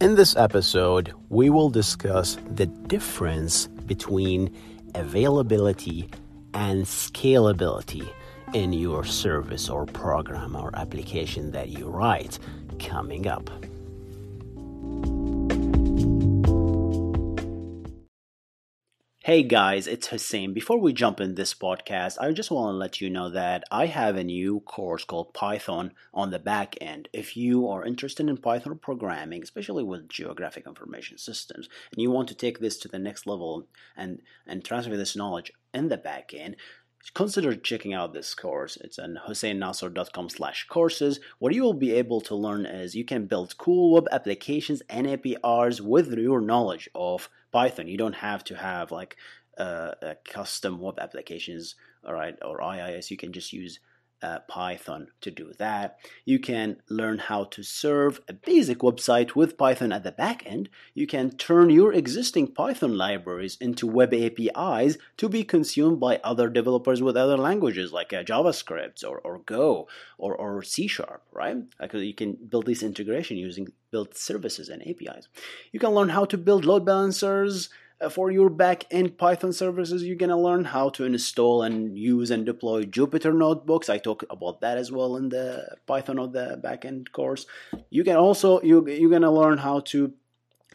In this episode, we will discuss the difference between availability and scalability in your service or program or application that you write coming up. Hey guys, it's Hussein. Before we jump in this podcast, I just want to let you know that I have a new course called Python on the back end. If you are interested in Python programming, especially with geographic information systems, and you want to take this to the next level and, and transfer this knowledge in the back end, consider checking out this course. It's on husseinnasser.com slash courses. What you will be able to learn is you can build cool web applications and APIs with your knowledge of Python. You don't have to have like uh, custom web applications, all right, or IIS. You can just use uh, Python to do that. You can learn how to serve a basic website with Python at the back end. You can turn your existing Python libraries into web APIs to be consumed by other developers with other languages like uh, JavaScript or, or Go or, or C Sharp, right? Like you can build this integration using built services and APIs. You can learn how to build load balancers Uh, for your back-end Python services, you're gonna learn how to install and use and deploy Jupyter notebooks. I talk about that as well in the Python of the back-end course. You can also you you're gonna learn how to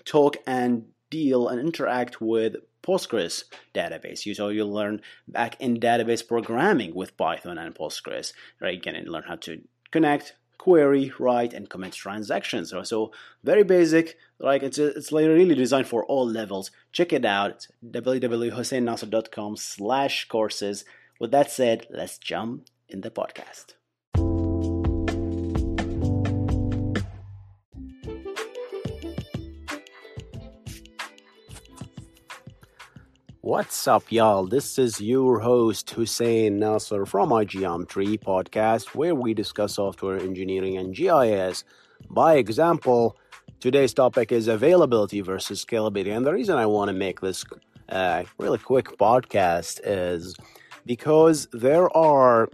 talk and deal and interact with Postgres database. You so you'll learn back-end database programming with Python and Postgres. Right, you can learn how to connect, query, write, and commit transactions. So, so very basic. Like it's it's really designed for all levels. Check it out. It's www.husseinnasser.com slash courses. With that said, let's jump in the podcast. What's up, y'all? This is your host, Hussein Nasser from iGeometry podcast, where we discuss software engineering and GIS. By example, today's topic is availability versus scalability. And the reason I want to make this uh, really quick podcast is because there are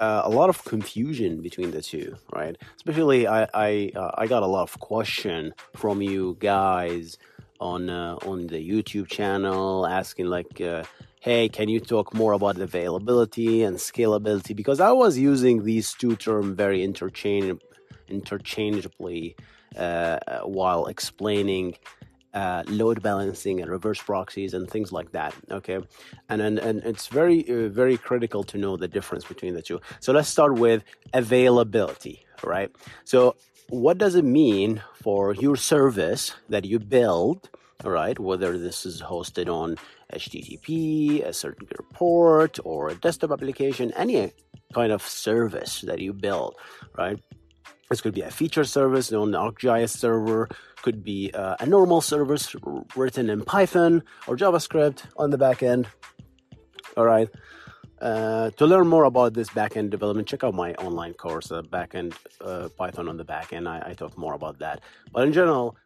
uh, a lot of confusion between the two, right? Especially, I I, uh, I got a lot of question from you guys on uh, on the YouTube channel, asking like, uh, "Hey, can you talk more about availability and scalability?" Because I was using these two terms very interchange interchangeably while explaining. Uh, load balancing and reverse proxies and things like that. Okay, and and, and it's very uh, very critical to know the difference between the two. So let's start with availability. Right. So what does it mean for your service that you build, right? Whether this is hosted on HTTP, a certain port, or a desktop application, any kind of service that you build, right? This could be a feature service on ArcGIS server, could be uh, a normal service written in Python or JavaScript on the back end. All right. Uh, to learn more about this backend development, check out my online course, uh, backend uh, Python on the backend. I, I talk more about that. But in general,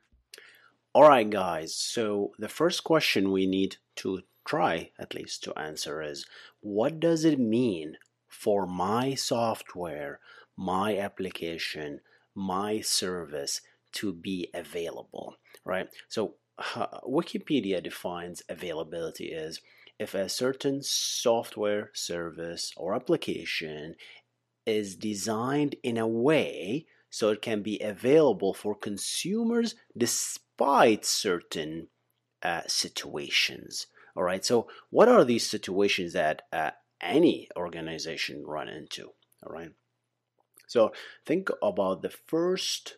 all right, guys. So the first question we need to try at least to answer is, what does it mean for my software, my application, my service to be available, right? So uh, Wikipedia defines availability as if a certain software, service, or application is designed in a way so it can be available for consumers despite certain uh, situations. All right, so what are these situations that uh, any organization run into? All right, so think about the first,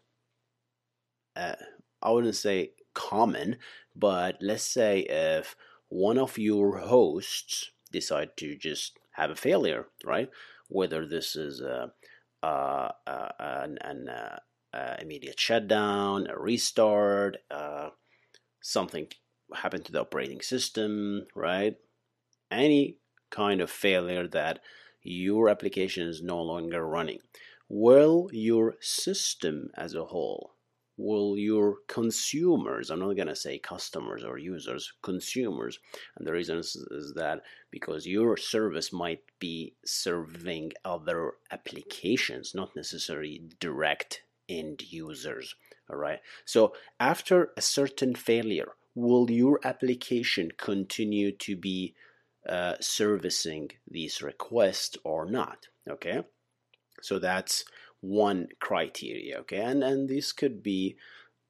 uh, I wouldn't say common, but let's say if one of your hosts decide to just have a failure, right? Whether this is a, a, a an, an uh, immediate shutdown, a restart, uh, something happened to the operating system, right? Any kind of failure that your application is no longer running. Will your system as a whole will your consumers i'm not going to say customers or users consumers and the reason is, is, that because your service might be serving other applications not necessarily direct end users All right. So after a certain failure, will your application continue to be uh, servicing these requests or not? Okay. So that's one criteria. Okay. And, and this could be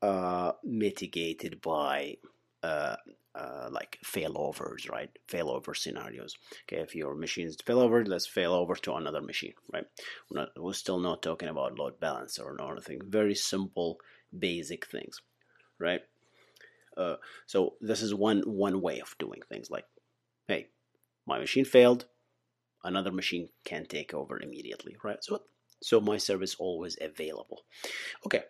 uh, mitigated by uh, uh, like failovers, right? Failover scenarios. Okay, if your machine is failover, let's fail over to another machine, right? We're, not, we're still not talking about load balancer or anything. Very simple, basic things, right? Uh, so this is one one way of doing things. Like, hey, my machine failed, another machine can take over immediately, right? So so my service always available. Okay,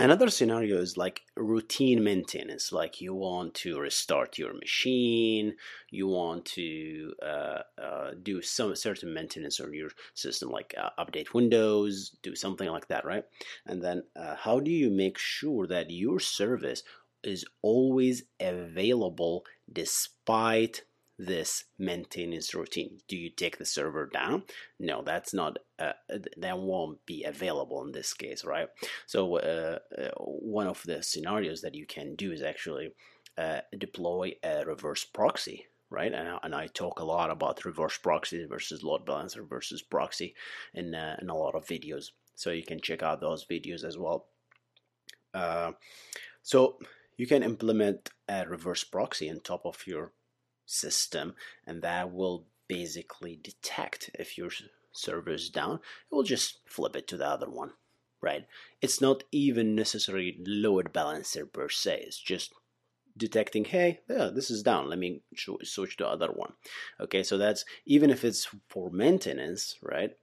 Another scenario is like routine maintenance, like you want to restart your machine, you want to uh, uh, do some certain maintenance on your system, like uh, update Windows, do something like that, right? And then uh, how do you make sure that your service is always available despite this maintenance routine. Do you take the server down? No, that's not, uh, that won't be available in this case, right? So uh, uh, one of the scenarios that you can do is actually uh, deploy a reverse proxy, right? And, and I talk a lot about reverse proxy versus load balancer versus proxy in, uh, in a lot of videos. So you can check out those videos as well. Uh, so you can implement a reverse proxy on top of your system and that will basically detect if your server is down. It will just flip it to the other one right? It's not even necessarily load balancer per se. It's just detecting hey yeah this is down. Let me switch to other one. Okay so that's even if it's for maintenance right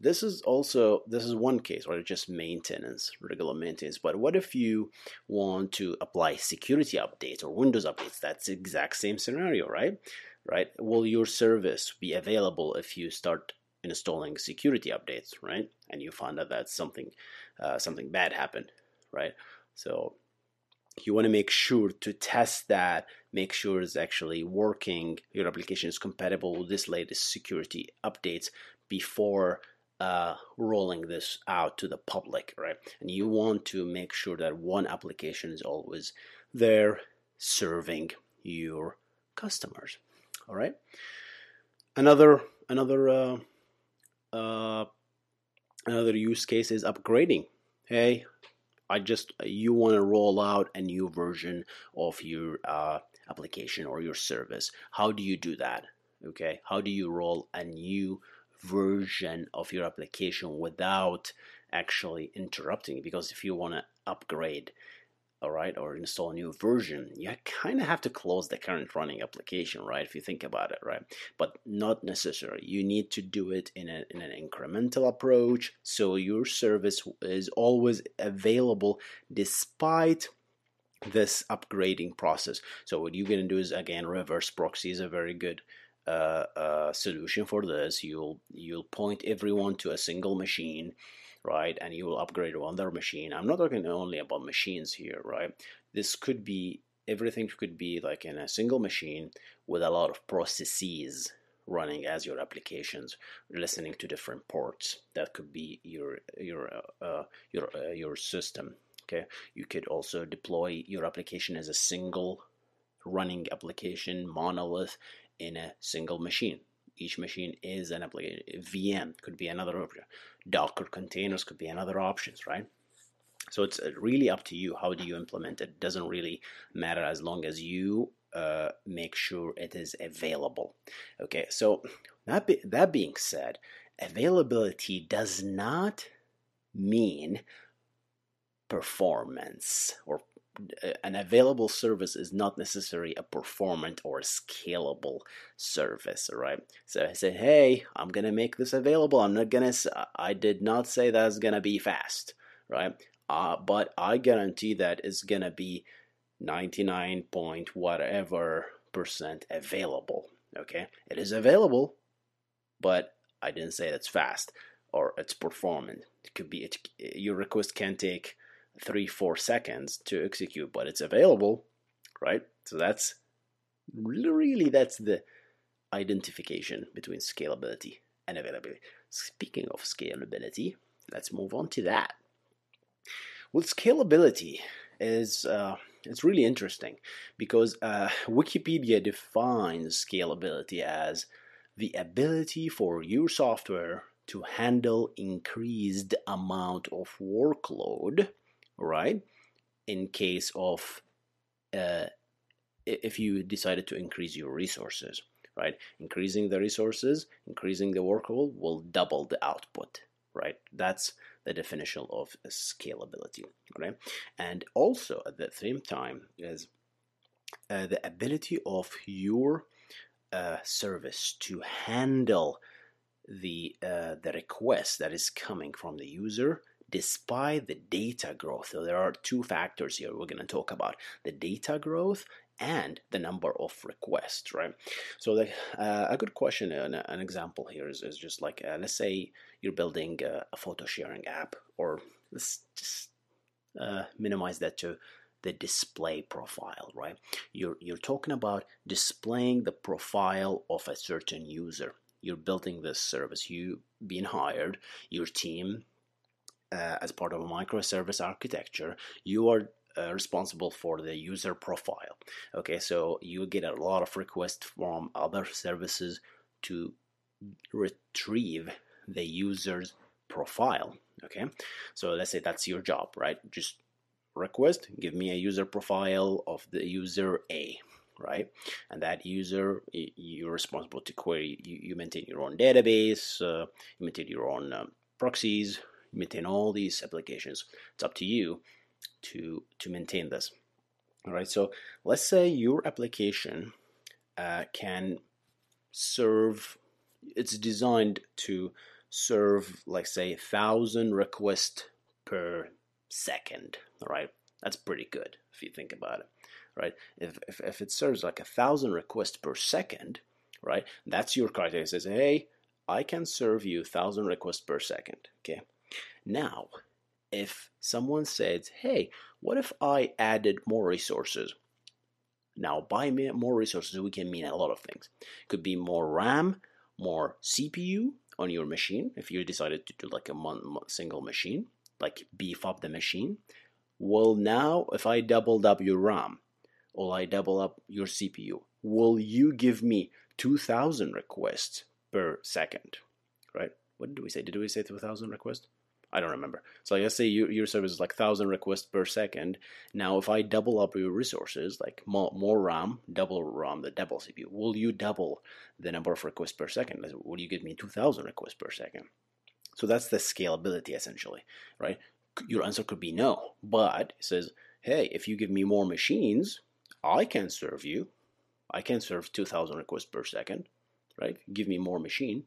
this is also this is one case it's just maintenance regular maintenance but what if you want to apply security updates or windows updates? That's the exact same scenario right? Right? Will your service be available if you start installing security updates right? And you find out that something uh, something bad happened right? So you want to make sure to test that make sure it's actually working your application is compatible with this latest security updates before uh, rolling this out to the public, right? And you want to make sure that one application is always there serving your customers. All right. Another another uh, uh, another use case is upgrading. Hey, I just you want to roll out a new version of your uh, application or your service. How do you do that? Okay, how do you roll a new version of your application without actually interrupting because if you want to upgrade all right or install a new version you kind of have to close the current running application right if you think about it right? But not necessary. You need to do it in, a, in an incremental approach so your service is always available despite this upgrading process. So what you're going to do is again reverse proxy is a very good uh, uh, solution for this. You'll you'll point everyone to a single machine, right? And you will upgrade on their machine. I'm not talking only about machines here, right? This could be everything could be like in a single machine with a lot of processes running as your applications listening to different ports that could be your your uh, uh your uh, your system okay you could also deploy your application as a single running application monolith in a single machine. Each machine is an application. VM could be another option. Docker containers could be another options, right? So it's uh, really up to you. How do you implement it? Doesn't really matter as long as you uh, make sure it is available. Okay, so that be, that being said, availability does not mean performance or an available service is not necessarily a performant or a scalable service right so i said hey i'm gonna make this available. I'm not gonna i did not say that's gonna be fast right? Uh, but i guarantee that it's gonna be 99 point whatever percent available okay? It is available but i didn't say it's fast or it's performant. It could be it, your request can take three, four seconds to execute, but it's available, right? So that's really that's the identification between scalability and availability. Speaking of scalability, let's move on to that. Well, scalability is uh, it's really interesting because uh, Wikipedia defines scalability as the ability for your software to handle increased amount of workload, right? In case of uh, if you decided to increase your resources, right? Increasing the resources, increasing the workload will double the output, right? That's the definition of scalability, right? And also at the same time is uh, the ability of your uh, service to handle the uh, the request that is coming from the user despite the data growth. So there are two factors here we're going to talk about the data growth and the number of requests, right? So the, uh, a good question, an, an example here is, is just like, uh, let's say you're building a, a, photo sharing app, or let's just uh, minimize that to the display profile, right? You're, you're talking about displaying the profile of a certain user. You're building this service, you being hired, your team uh, as part of a microservice architecture, you are uh, responsible for the user profile. Okay, so you get a lot of requests from other services to retrieve the user's profile. Okay, so let's say that's your job, right? Just request, give me a user profile of the user A, right? And that user, you're responsible to query. You, maintain your own database, uh, you maintain your own um, proxies, maintain all these applications. It's up to you to to maintain this. All right so let's say your application uh, can serve it's designed to serve like say thousand requests per second all right? That's pretty good if you think about it right? If, if, if it serves like a thousand requests per second right that's your criteria. It says hey i can serve you thousand requests per second okay now if someone said, hey, what if I added more resources? Now, by more resources, we can mean a lot of things. Could be more RAM, more CPU on your machine. If you decided to do like a single machine, like beef up the machine. Well, now if I doubled up your RAM, or I double up your CPU, will you give me 2,000 requests per second? Right? What did we say? Did we say 2,000 requests? I don't remember. So let's say you, your service is like thousand requests per second. Now, if I double up your resources, like more, more RAM, double RAM, the double CPU, will you double the number of requests per second? Will you give me two thousand requests per second? So that's the scalability essentially, right? Your answer could be no, but it says, hey, if you give me more machines, I can serve you. I can serve two thousand requests per second, right? Give me more machine,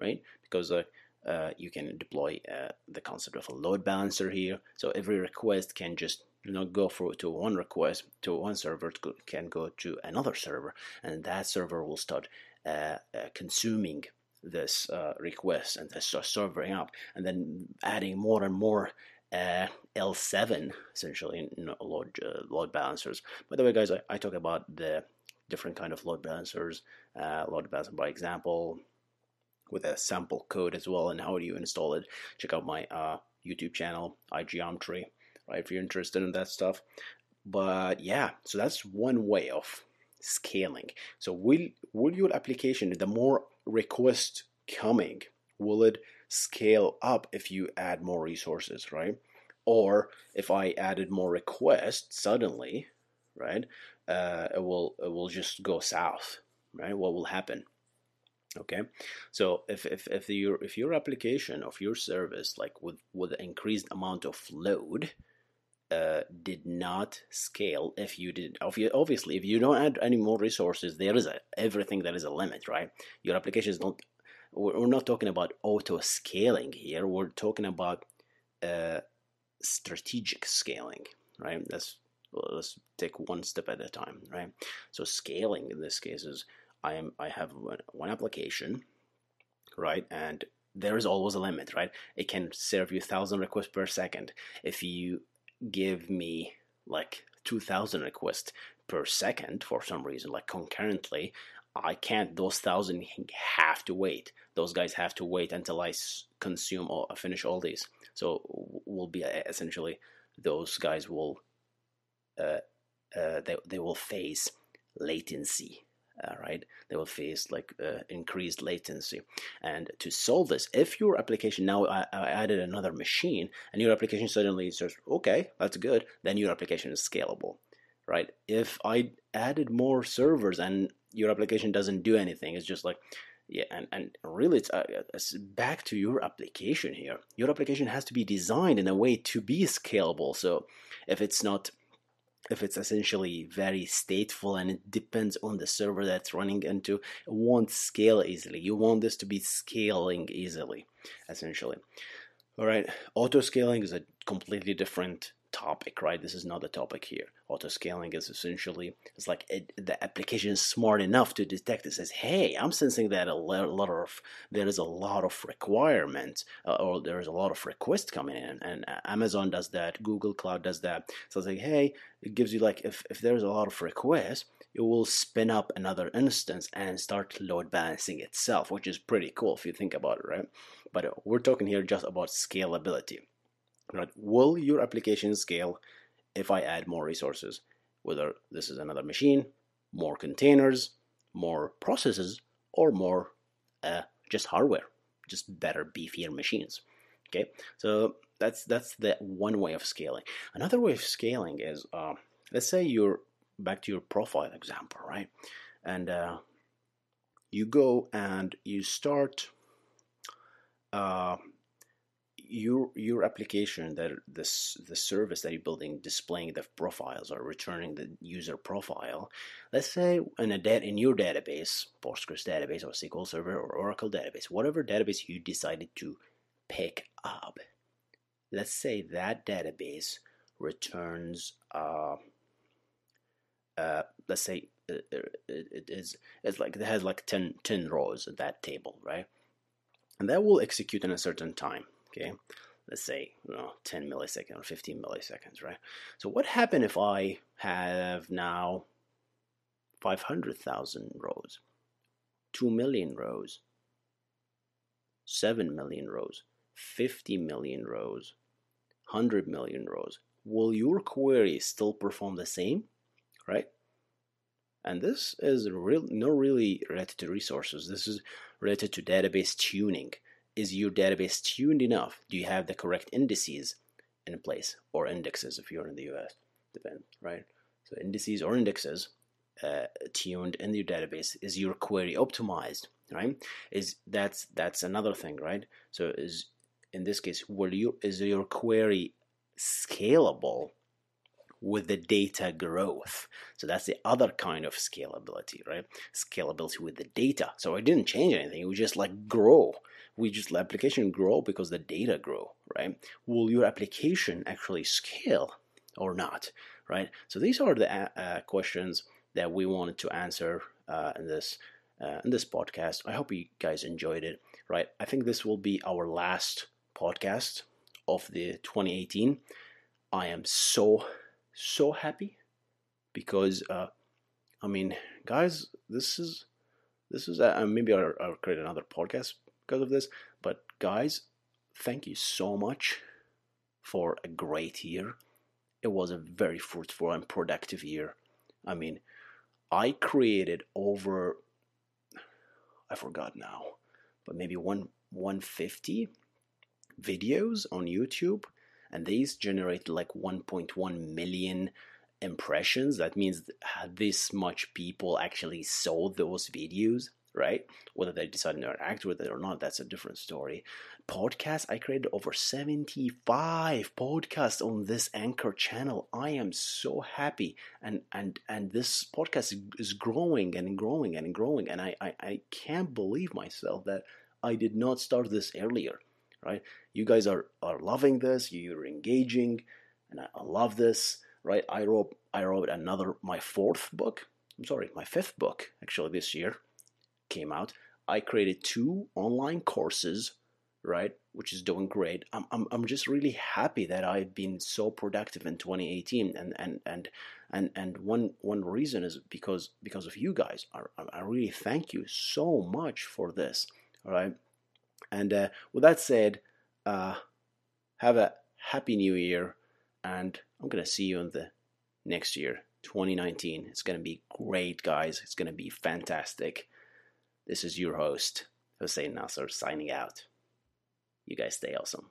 right? Because uh, uh, you can deploy uh, the concept of a load balancer here. So every request can just you know go through to one request to one server to, can go to another server, and that server will start uh, uh consuming this uh, request and start serving up, and then adding more and more uh, L7 essentially load uh, load balancers. By the way, guys, I, I talk about the different kind of load balancers. Uh, load balancer, by example, with a sample code as well and how do you install it. Check out my uh, youtube channel igeometry right if you're interested in that stuff. But yeah so that's one way of scaling. So will will your application the more requests coming will it scale up if you add more resources right? Or if i added more requests suddenly right uh, it will it will just go south right? What will happen okay? So if if if your if your application of your service like with with increased amount of load uh, did not scale if you did obviously if you don't add any more resources there is a everything that is a limit right? Your applications don't we're not talking about auto scaling here we're talking about uh, strategic scaling right? Let's well, let's take one step at a time right? So scaling in this case is I am I have one application, right? And there is always a limit, right? It can serve you thousand requests per second. If you give me like two thousand requests per second for some reason, like concurrently, I can't. Those thousand have to wait. Those guys have to wait until I consume or finish all these. So we'll be essentially those guys will uh, uh, they, they will face latency right they will face like uh, increased latency. And to solve this if your application now I, I, added another machine and your application suddenly says okay that's good then your application is scalable right? If i added more servers and your application doesn't do anything it's just like yeah and, and really it's, uh, it's back to your application here. Your application has to be designed in a way to be scalable. So if it's not if it's essentially very stateful and it depends on the server that's running into it won't scale easily. You want this to be scaling easily essentially. All right auto scaling is a completely different topic, right? This is not the topic here. Auto scaling is essentially it's like it, the application is smart enough to detect it. Says, "Hey, I'm sensing that a lot of there is a lot of requirement uh, or there is a lot of requests coming in." And Amazon does that, Google Cloud does that. So it's like, "Hey, it gives you like if if there's a lot of requests, it will spin up another instance and start load balancing itself, which is pretty cool if you think about it, right? But uh, we're talking here just about scalability right. Will your application scale if i add more resources? Whether this is another machine more containers more processes or more uh, just hardware just better beefier machines. Okay? So that's that's the one way of scaling. Another way of scaling is uh, let's say you're back to your profile example right? And uh, you go and you start uh, your your application that this the service that you're building displaying the profiles or returning the user profile let's say in a dat in your database postgres database or sql server or oracle database whatever database you decided to pick up let's say that database returns uh, uh, let's say it, it, it is it's like it has like 10, 10 rows at that table right? And that will execute in a certain time okay let's say you know 10 milliseconds or 15 milliseconds right? So what happened if i have now 500,000 rows 2 million rows 7 million rows 50 million rows 100 million rows? Will your query still perform the same right? And this is real not really related to resources. This is related to database tuning is your database tuned enough? Do you have the correct indices in place or indexes if you're in the US? Depends, right? So indices or indexes uh, tuned in your database. Is your query optimized? Right? Is that's that's another thing, right? So is in this case, will you is your query scalable with the data growth. So that's the other kind of scalability, right? Scalability with the data. So I didn't change anything. it was just like grow. We just let application grow because the data grow, right? Will your application actually scale or not, right? So these are the uh, uh questions that we wanted to answer uh, in this uh, in this podcast. I hope you guys enjoyed it, right? I think this will be our last podcast of the 2018. I am so so happy because uh, I mean, guys, this is this is uh, maybe I'll, I'll create another podcast because of this. But guys, thank you so much for a great year. It was a very fruitful and productive year. I mean, I created over I forgot now, but maybe one 150 videos on YouTube and these generate like 1.1 million impressions that means this much people actually saw those videos right whether they decide to interact with it or not that's a different story podcasts i created over 75 podcasts on this anchor channel i am so happy and and and this podcast is growing and growing and growing and i i, I can't believe myself that i did not start this earlier right? You guys are are loving this. You're engaging, and I, I love this, right? I wrote I wrote another my fourth book. I'm sorry, my fifth book actually this year came out. I created two online courses, right, which is doing great. I'm I'm I'm just really happy that I've been so productive in 2018, and and and and and one one reason is because because of you guys. I I really thank you so much for this. All right and uh, with that said, uh, have a happy new year and I'm to see you in the next year, 2019. It's to be great, guys. It's to be fantastic. This is your host, Hussein Nasser, signing out. You guys stay awesome.